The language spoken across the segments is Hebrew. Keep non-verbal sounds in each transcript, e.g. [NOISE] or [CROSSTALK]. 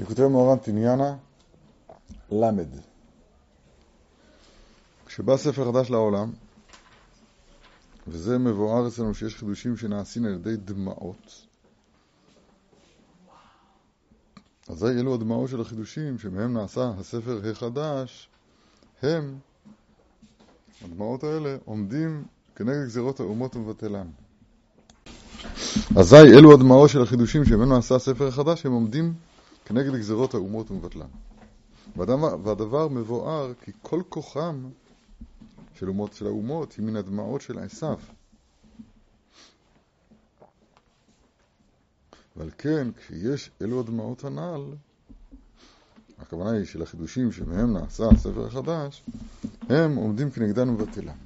ליקוטי מוהר"ן תניאנה ל' כשבא ספר חדש לעולם, וזה מבואר אצלנו שיש חידושים שנעשים על ידי דמעות, אזי אלו הדמעות של החידושים שמהם נעשה הספר החדש, הם, הדמעות האלה, עומדים כנגד גזירות האומות ומבטלן. אזי אלו הדמעות של החידושים שמהם נעשה הספר החדש, הם עומדים כנגד גזירות האומות ומבטלן. והדבר, מבואר כי כל כוחם של, אומות, של האומות היא מן הדמעות של עשיו. ועל כן, כשיש אלו הדמעות הנ"ל, הכוונה היא של החידושים שמהם נעשה הספר החדש, הם עומדים כנגדן ומבטלן.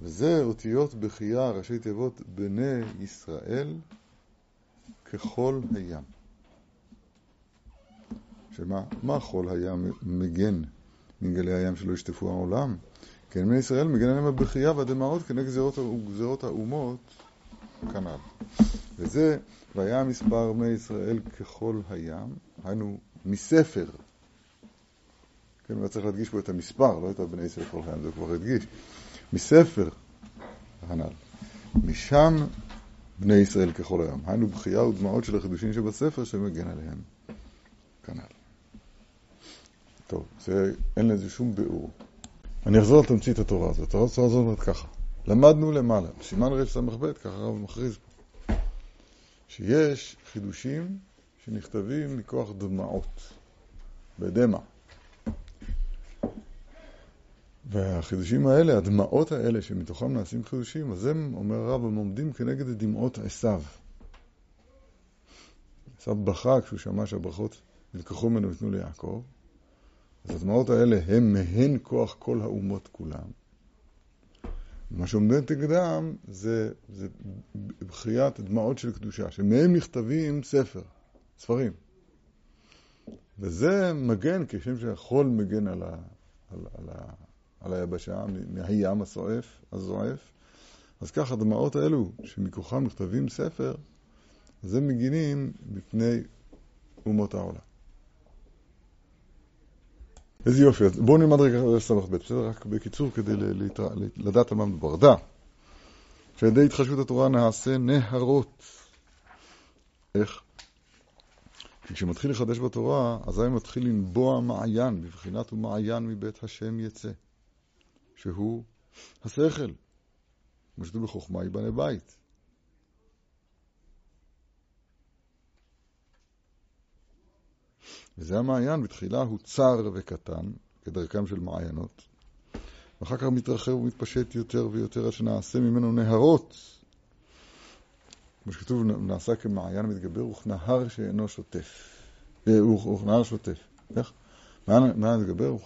וזה אותיות בחייה, ראשי תיבות בני ישראל, ככל הים. שמה? מה חול הים מגן מגלי הים שלא ישטפו העולם? כן, בני ישראל מגן עליהם הבכייה והדמעות כנגד גזירות, גזירות האומות כנ"ל. וזה, והיה מספר בני ישראל ככל הים, היינו מספר. כן, הוא צריך להדגיש פה את המספר, לא את בני ישראל ככל הים, זה כבר הדגיש. מספר הנ"ל. משם בני ישראל ככל הים. היינו בכייה ודמעות של החידושים שבספר שמגן עליהם. כנ"ל. טוב, זה, אין לזה שום ביאור. אני אחזור על תמצית התורה הזאת. התורה הזאת אומרת ככה: למדנו למעלה, סימן רס"ב, ככה הרב מכריז פה, שיש חידושים שנכתבים מכוח דמעות, בדמע. והחידושים האלה, הדמעות האלה שמתוכם נעשים חידושים, אז הם, אומר הרב, הם עומדים כנגד דמעות עשיו. עשיו בכה כשהוא שמע שהברכות נלקחו ממנו וניתנו ליעקב. אז הדמעות האלה הם מהן כוח כל האומות כולם. מה שעומד נגדם זה, זה בחיית דמעות של קדושה, שמהם נכתבים ספר, ספרים. וזה מגן, כשם שהחול מגן על, ה, על, על, ה, על היבשה, מהים הסועף, הזועף. אז ככה הדמעות האלו, שמכוחם נכתבים ספר, זה מגינים בפני אומות העולם. איזה יופי, אז בואו נלמד רגע ס"ב, בסדר? רק בקיצור כדי לדעת על מה מדובר. דע שעל ידי התחשבות התורה נעשה נהרות. איך? כי כשמתחיל לחדש בתורה, אזי מתחיל לנבוע מעיין, בבחינת ומעיין מבית השם יצא, שהוא השכל. כמו שכתוב בחוכמה ייבנה בית. וזה המעיין, בתחילה הוא צר וקטן, כדרכם של מעיינות, ואחר כך מתרחב ומתפשט יותר ויותר עד שנעשה ממנו נהרות. כמו שכתוב, נעשה כמעיין מתגבר וכנהר שאינו שוטף. וכנהר שוטף. איך? מעיין מתגבר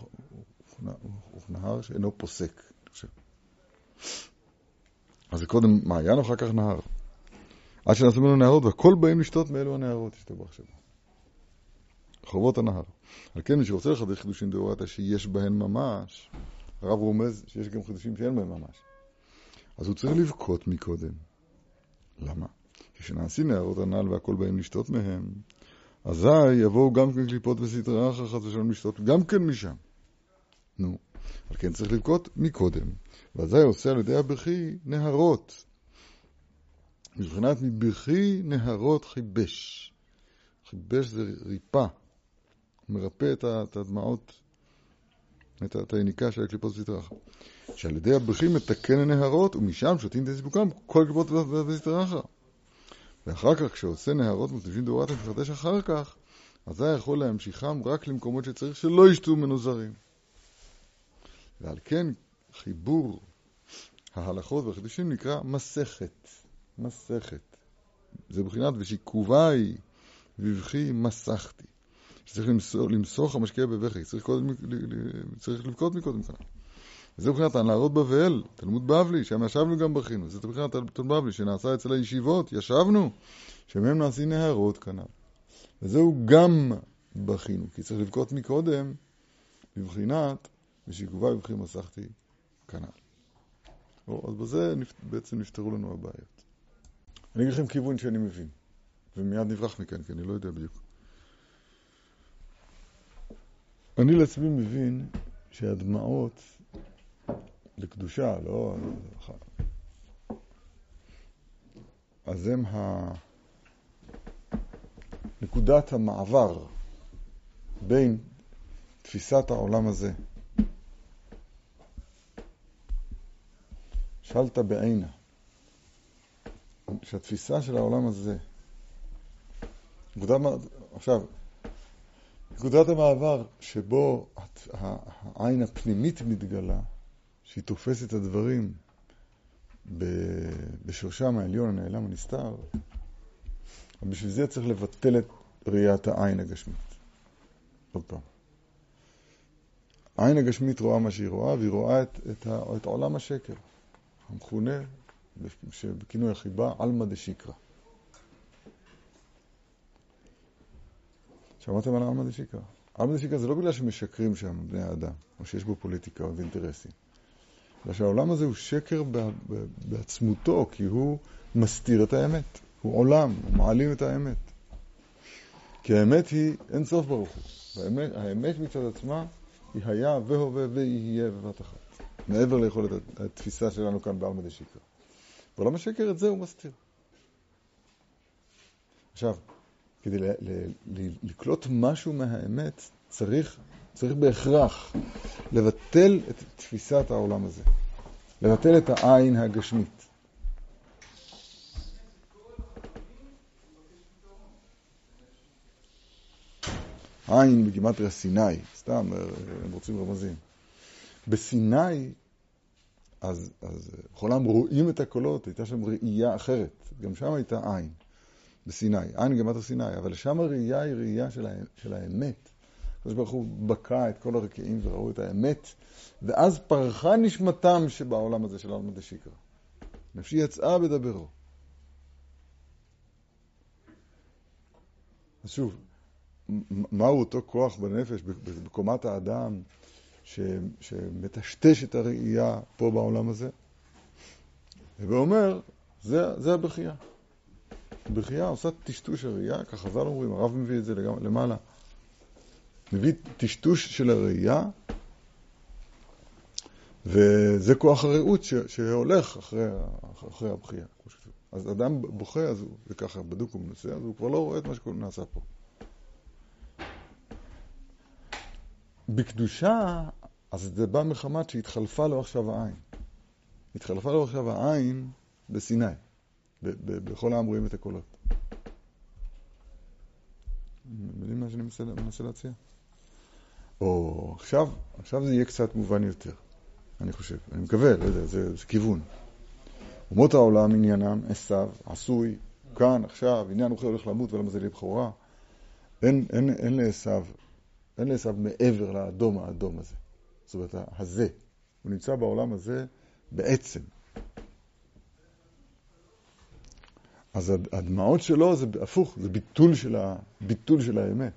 וכנהר שאינו פוסק. אז זה קודם מעיין ואחר כך נהר. עד שנעשה ממנו נהרות, והכל באים לשתות מאלו הנהרות, השתבח שמו. חובות הנהר. על כן, מי שרוצה לחדש חידושים דאורייתא שיש בהן ממש, הרב רומז שיש גם חידושים שאין בהם ממש. אז הוא צריך לבכות מקודם. למה? כשנעשים נהרות הנ"ל והכל בהם לשתות מהם, אזי יבואו גם כן קליפות וסטרי אחר חס ושלום לשתות גם כן משם. נו, על כן צריך לבכות מקודם, ואזי עושה על ידי הבכי נהרות. מבחינת מבכי נהרות חיבש. חיבש זה ריפה. מרפא את הדמעות, את היניקה של הקליפות וסטרחה. שעל ידי הבריחים מתקן הנהרות, ומשם שותים את סיפוקם כל הקליפות וסטרחה. ואחר כך, כשעושה נהרות מקדושים דאורייתא ומחדש אחר כך, אז היה יכול להמשיכם רק למקומות שצריך שלא ישתו ממנו זרים. ועל כן, חיבור ההלכות והחידושים נקרא מסכת. מסכת. זה בחינת ושיקובי ובכי מסכתי. שצריך למסוך המשקיע בבכי, צריך, קודם, צריך לבכות מקודם כאן. וזה מבחינת הנערות בבל, תלמוד בבלי, שם ישבנו גם בכינו, זה מבחינת תלמוד בבלי שנעשה אצל הישיבות, ישבנו, שמהם נעשים נהרות כנ"ל. וזהו גם בכינו, כי צריך לבכות מקודם, בבחינת ושיקובה בבכי מסכתי כנ"ל. אז בזה בעצם נפתרו לנו הבעיות. אני אגיד לכם כיוון שאני מבין, ומיד נברח מכאן, כי אני לא יודע בדיוק. אני לעצמי מבין שהדמעות לקדושה, לא... אז הם ה... נקודת המעבר בין תפיסת העולם הזה. שאלת בעינה, שהתפיסה של העולם הזה, עכשיו, נקודת המעבר שבו העין הפנימית מתגלה, שהיא תופסת את הדברים בשורשם העליון, הנעלם, הנסתר, בשביל זה צריך לבטל את ראיית העין הגשמית. עוד פעם. העין הגשמית רואה מה שהיא רואה, והיא רואה את, את, את עולם השקר, המכונה בכינוי החיבה עלמא דשיקרא. שמעתם על עלמא דשיקרא? עלמא דשיקרא זה לא בגלל שמשקרים שם בני האדם, או שיש בו פוליטיקה או אינטרסים. אלא שהעולם הזה הוא שקר בעצמותו, כי הוא מסתיר את האמת. הוא עולם, הוא מעלים את האמת. כי האמת היא אין סוף ברוך הוא. והאמת, האמת מצד עצמה היא היה והווה ויהיה בבת אחת. מעבר ליכולת התפיסה שלנו כאן בעלמא דשיקרא. ועולם השקר את זה הוא מסתיר. עכשיו, כדי לקלוט משהו מהאמת, צריך, צריך בהכרח לבטל את תפיסת העולם הזה. לבטל את העין הגשמית. עין בגימטריה סיני, סתם, הם רוצים רמזים. בסיני, אז, אז בכל העם רואים את הקולות, הייתה שם ראייה אחרת, גם שם הייתה עין, בסיני, עין בגימטריה סיני, אבל שם הראייה היא ראייה של, ה, של האמת. הקדוש ברוך הוא בקע את כל הרקיעים וראו את האמת, ואז פרחה נשמתם שבעולם הזה של עלמא דשיקרא. נפשי יצאה בדברו. אז שוב, מהו אותו כוח בנפש, בקומת האדם, ש, שמטשטש את הראייה פה בעולם הזה? ואומר, זה, זה הבכייה. הבכייה עושה טשטוש הראייה, ככה חז"ל אומרים, הרב מביא את זה למעלה. מביא טשטוש של הראייה, וזה כוח הרעות ש, שהולך אחרי, אחרי הבכייה. אז אדם בוכה, אז הוא, וככה בדוק ומנוסה, אז הוא כבר לא רואה את מה שנעשה פה. בקדושה, אז זה בא מחמת שהתחלפה לו עכשיו העין. התחלפה לו עכשיו העין בסיני. בכל העם רואים את הקולות. מבינים מה שאני מנסה להציע? או עכשיו, עכשיו זה יהיה קצת מובן יותר, אני חושב. אני מקווה, לא יודע, זה, זה כיוון. אומות העולם עניינם, עשיו, עשוי, כאן, עכשיו, עניין הוא הולך למות ולמה זה לבכורה. אין, אין, אין לעשיו, אין לעשיו מעבר לאדום האדום הזה. זאת אומרת, הזה. הוא נמצא בעולם הזה בעצם. אז הדמעות שלו זה הפוך, זה ביטול של, ה, ביטול של האמת.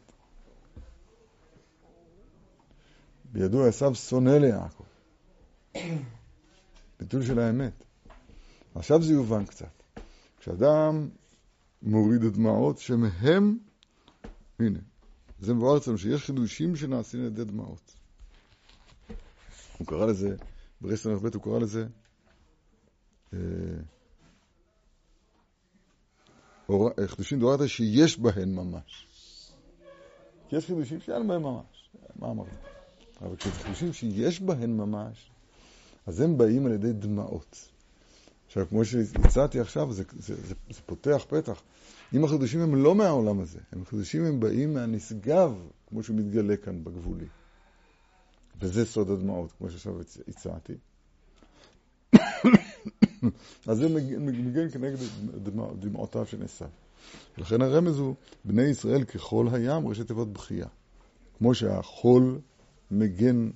בידוע עשיו שונא ליעקב. [COUGHS] ביטול של האמת. עכשיו זה יובן קצת. כשאדם מוריד את דמעות שמהם, הנה, זה מבואר אצלנו שיש חידושים שנעשים על ידי דמעות. הוא קרא לזה, ברסלר ב' הוא קרא לזה אה, חידושים דורתא שיש בהן ממש. יש חידושים שאין בהם ממש. מה אמרת? אבל כשזה חידושים שיש בהן ממש, אז הם באים על ידי דמעות. עכשיו, כמו שהצעתי עכשיו, זה, זה, זה, זה פותח פתח. אם החידושים הם לא מהעולם הזה, הם חידושים הם באים מהנשגב, כמו שהוא מתגלה כאן בגבולי. וזה סוד הדמעות, כמו שעכשיו הצעתי. [LAUGHS] אז זה מגן כנגד דמעותיו של עשיו. לכן הרמז הוא, בני ישראל כחול הים, ראשי תיבות בכייה. כמו שהחול מגן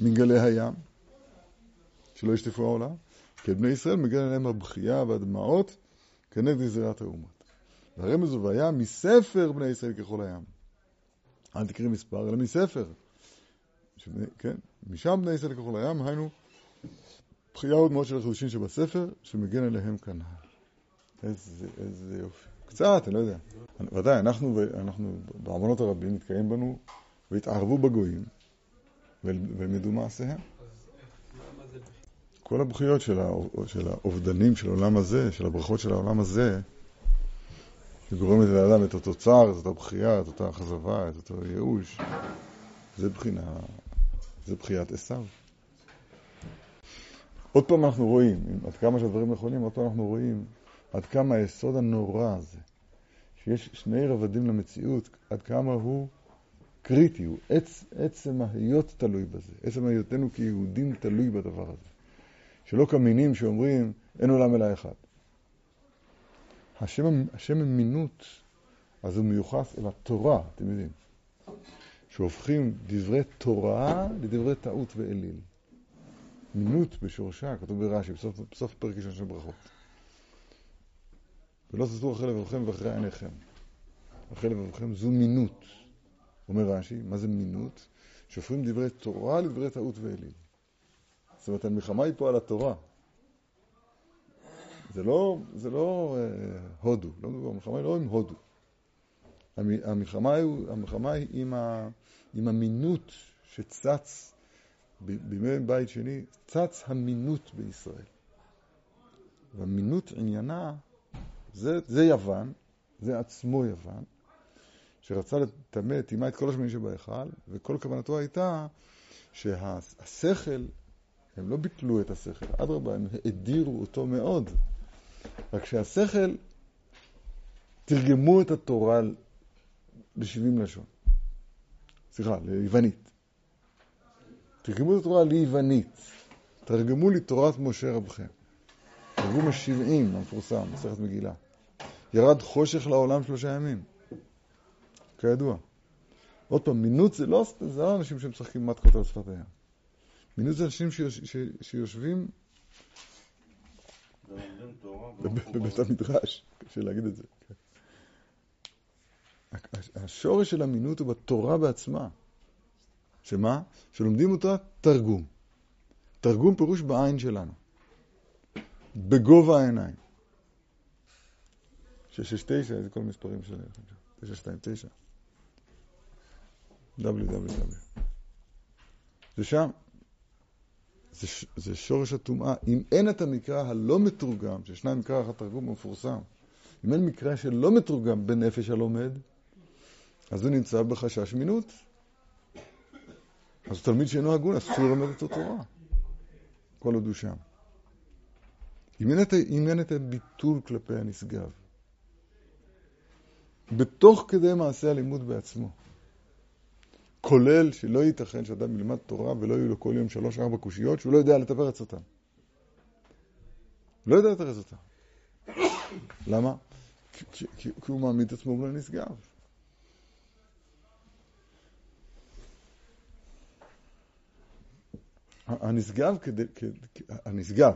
מגלי הים, שלא ישטפו העולם, כי בני ישראל מגן עליהם הבכייה והדמעות כנגד גזירת האומות. והרמז הוא, והיה מספר בני ישראל כחול הים. אל תקריא מספר, אלא מספר. שבני, כן, משם בני ישראל כחול הים, היינו בחייה עוד מאוד של החידושים שבספר, שמגן עליהם כנ"ל. איזה, איזה יופי. קצת, אני לא יודע. ודאי, אנחנו, אנחנו בעוונות הרבים, נתקיים בנו, והתערבו בגויים. וילמדו מעשיהם. כל הבכיות של, האובדנים של העולם הזה, של הברכות של העולם הזה, שגורמת לאדם את אותו צער, את אותה בכייה, את אותה אכזבה, את אותו ייאוש, זה בחינה, זה בכיית עשיו. עוד פעם אנחנו רואים, עד כמה שהדברים נכונים, עוד פעם אנחנו רואים עד כמה היסוד הנורא הזה, שיש שני רבדים למציאות, עד כמה הוא קריטי, הוא עצ, עצם ההיות תלוי בזה, עצם היותנו כיהודים תלוי בדבר הזה. שלא כמינים שאומרים, אין עולם אלא אחד. השם, השם אמינות, אז הוא מיוחס אל התורה, אתם יודעים, שהופכים דברי תורה לדברי טעות ואליל. מינות בשורשה, כתוב ברש"י, בסוף, בסוף פרק ראשון של ברכות. ולא תסתור אחרי לבבכם ואחרי עיניכם. אחרי לבבכם זו מינות. אומר רש"י, מה זה מינות? שהופכים דברי תורה לדברי טעות ואליל. זאת אומרת, המלחמה היא פה על התורה. זה לא, זה לא אה, הודו, לא, המלחמה היא לא עם הודו. המלחמה, היא, המלחמה היא עם, ה, עם המינות שצץ בימי בית שני, צץ המינות בישראל. והמינות עניינה, זה, זה יוון, זה עצמו יוון, שרצה לטמא, טימא את כל השמנים שבהיכל, וכל כוונתו הייתה שהשכל, הם לא ביטלו את השכל, אדרבה, הם האדירו אותו מאוד. רק שהשכל, תרגמו את התורה ל-70 לשון. סליחה, ליוונית. תרגמו את התורה ליוונית. תרגמו לי תורת משה רבכם. תרגום השבעים המפורסם, מסכת מגילה. ירד חושך לעולם שלושה ימים. כידוע. עוד פעם, מינות זה לא, זה לא אנשים שמשחקים מתקות על שפת הים. מינות זה אנשים שיוש, ש, שיושבים בבית המדרש, קשה להגיד את זה. השורש של המינות הוא בתורה בעצמה. שמה? שלומדים אותה תרגום. תרגום פירוש בעין שלנו. בגובה העיניים. 669, זה כל המספרים שלהם. 929. www. זה שם. זה, זה שורש הטומאה. אם אין את המקרא הלא מתורגם, שישנה מקרא אחת תרגום המפורסם, אם אין מקרא שלא מתורגם בנפש הלומד, אז הוא נמצא בחשש מינות. אז תלמיד שאינו הגון, אסור ללמד את התורה. כל עוד הוא שם. אם אין את הביטול כלפי הנשגב, בתוך כדי מעשה הלימוד בעצמו, כולל שלא ייתכן שאדם ילמד תורה ולא יהיו לו כל יום שלוש-ארבע קושיות שהוא לא יודע לתרץ אותן. לא יודע לתרץ אותן. למה? כי, כי, כי הוא מעמיד את עצמו מול הנשגב. הנשגב, הנשגב,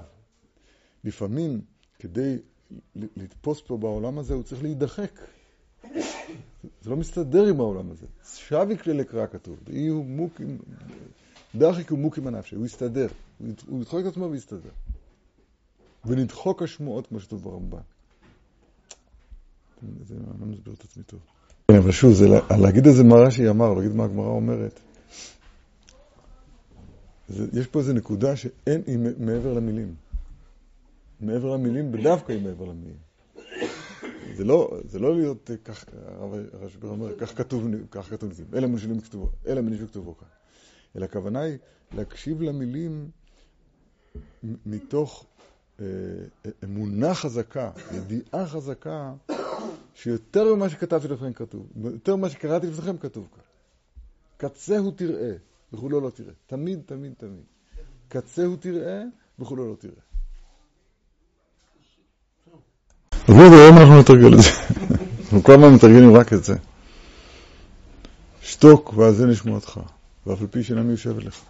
לפעמים כדי לתפוס פה בעולם הזה הוא צריך להידחק. זה לא מסתדר עם העולם הזה. שוויק ללקרא כתוב, יהיו מוקים, דחיק ומוקים הנפשי, הוא יסתדר, הוא ידחוק את עצמו ויסתדר. ונדחוק השמועות כמו שטוב ברמב"ן. זה לא מסביר את עצמי טוב. כן, אבל שוב, להגיד איזה מה רש"י אמר, להגיד מה הגמרא אומרת. יש פה איזו נקודה שאין, היא מעבר למילים. מעבר למילים, ודווקא היא מעבר למילים. זה לא, זה לא להיות, אה, כך, הרב רשב"ר אומר, כך כתוב, כך כתוב לזה, אלא מנשלים כתובו, אלא מנשלים כתובו כאן. אלא הכוונה היא להקשיב למילים מתוך אה, אמונה חזקה, ידיעה חזקה, שיותר ממה שכתבתי לפניכם כתוב, יותר ממה שקראתי לפניכם כתוב כאן. קצהו תראה, וכולו לא תראה. תמיד, תמיד, תמיד. קצהו תראה, וכולו לא תראה. ובואו היום אנחנו נתרגל את זה. אנחנו כל הזמן מתרגלים רק את זה. שתוק ואזן לשמועתך, ואף על פי שאינה מיושבת לך.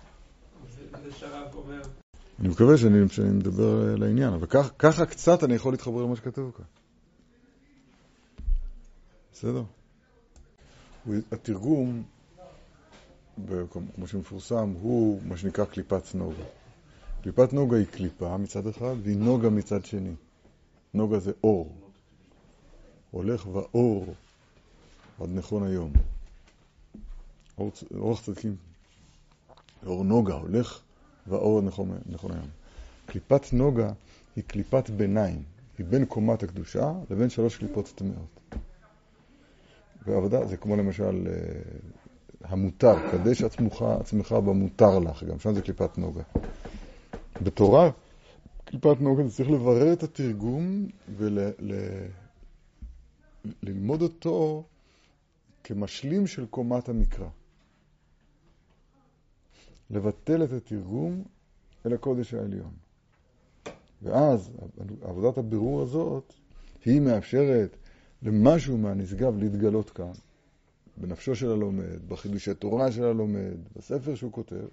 אני מקווה שאני, שאני מדבר לעניין, אבל כך, ככה קצת אני יכול להתחבר למה שכתוב כאן. בסדר? התרגום, כמו שמפורסם, הוא מה שנקרא קליפת נוגה. קליפת נוגה היא קליפה מצד אחד, והיא נוגה מצד שני. נוגה זה אור. הולך ואור עד נכון היום. אור, אורח צדקים אור נוגה הולך והאור נכון, נכון היום. קליפת נוגה היא קליפת ביניים, היא בין קומת הקדושה לבין שלוש קליפות טמאות. ועבודה זה כמו למשל אה, המותר, קדש עצמך, עצמך במותר לך, גם שם זה קליפת נוגה. בתורה, קליפת נוגה צריך לברר את התרגום וללמוד אותו כמשלים של קומת המקרא. לבטל את התרגום אל הקודש העליון. ואז עבודת הבירור הזאת, היא מאפשרת למשהו מהנשגב להתגלות כאן, בנפשו של הלומד, בחידושי תורה של הלומד, בספר שהוא כותב.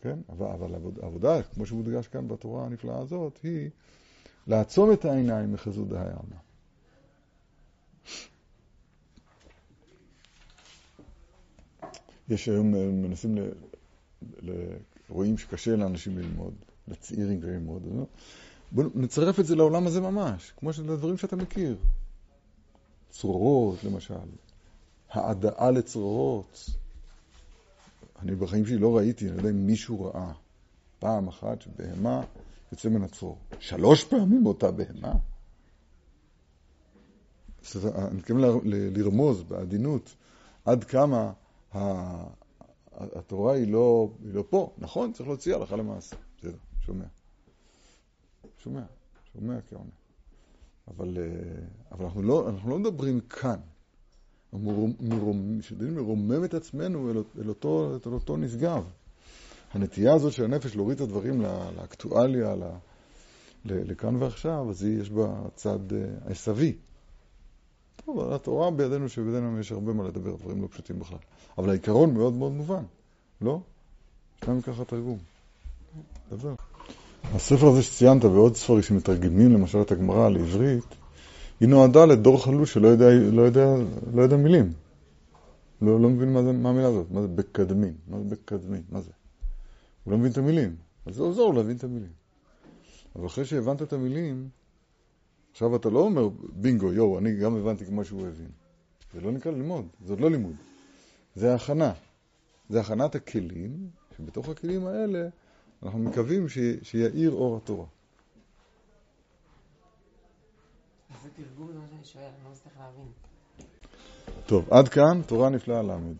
כן? אבל, אבל העבודה, כמו שמודגש כאן בתורה הנפלאה הזאת, היא לעצום את העיניים מחזות דהי עלמא. יש היום, אה, מנסים, ל, ל, רואים שקשה לאנשים ללמוד, לצעירים ללמוד. לא? בואו נצרף את זה לעולם הזה ממש, כמו לדברים שאתה מכיר. צרורות, למשל, העדעה לצרורות. אני בחיים שלי לא ראיתי, אני לא יודע אם מישהו ראה פעם אחת שבהמה יוצא מן הצרור. שלוש פעמים באותה בהמה? אני מתכוון לרמוז בעדינות עד כמה התורה היא לא, היא לא פה. נכון, צריך להוציא הלכה למעשה. בסדר, שומע. שומע, שומע כעונה. אבל, אה, אבל אנחנו, לא, אנחנו לא מדברים כאן. משתדלים לרומם את עצמנו אל, אל, אותו, אל אותו נשגב. הנטייה הזאת של הנפש להוריד את הדברים לאקטואליה, לכאן ועכשיו, אז יש בה צד אה, עשוי. טוב, התורה בידינו שבידינו יש הרבה מה לדבר, דברים לא פשוטים בכלל. אבל העיקרון מאוד מאוד מובן, לא? שניים ככה תרגום. דבר. הספר הזה שציינת ועוד ספרים שמתרגמים למשל את הגמרא לעברית, היא נועדה לדור חלוש שלא יודע, לא יודע, לא יודע מילים. לא, לא מבין מה, זה, מה המילה הזאת, מה זה בקדמין, מה זה בקדמין, מה זה? הוא לא מבין את המילים, אז זה עוזר להבין את המילים. אבל אחרי שהבנת את המילים, עכשיו אתה לא אומר בינגו, יואו, אני גם הבנתי כמו שהוא הבין. זה לא נקרא ללמוד, זה עוד לא לימוד. זה הכנה. זה הכנת הכלים, שבתוך הכלים האלה אנחנו מקווים ש... שיאיר אור התורה. זה תרגום למה שאני שואל, אני לא מצליח להבין. טוב, עד כאן, תורה נפלאה למד.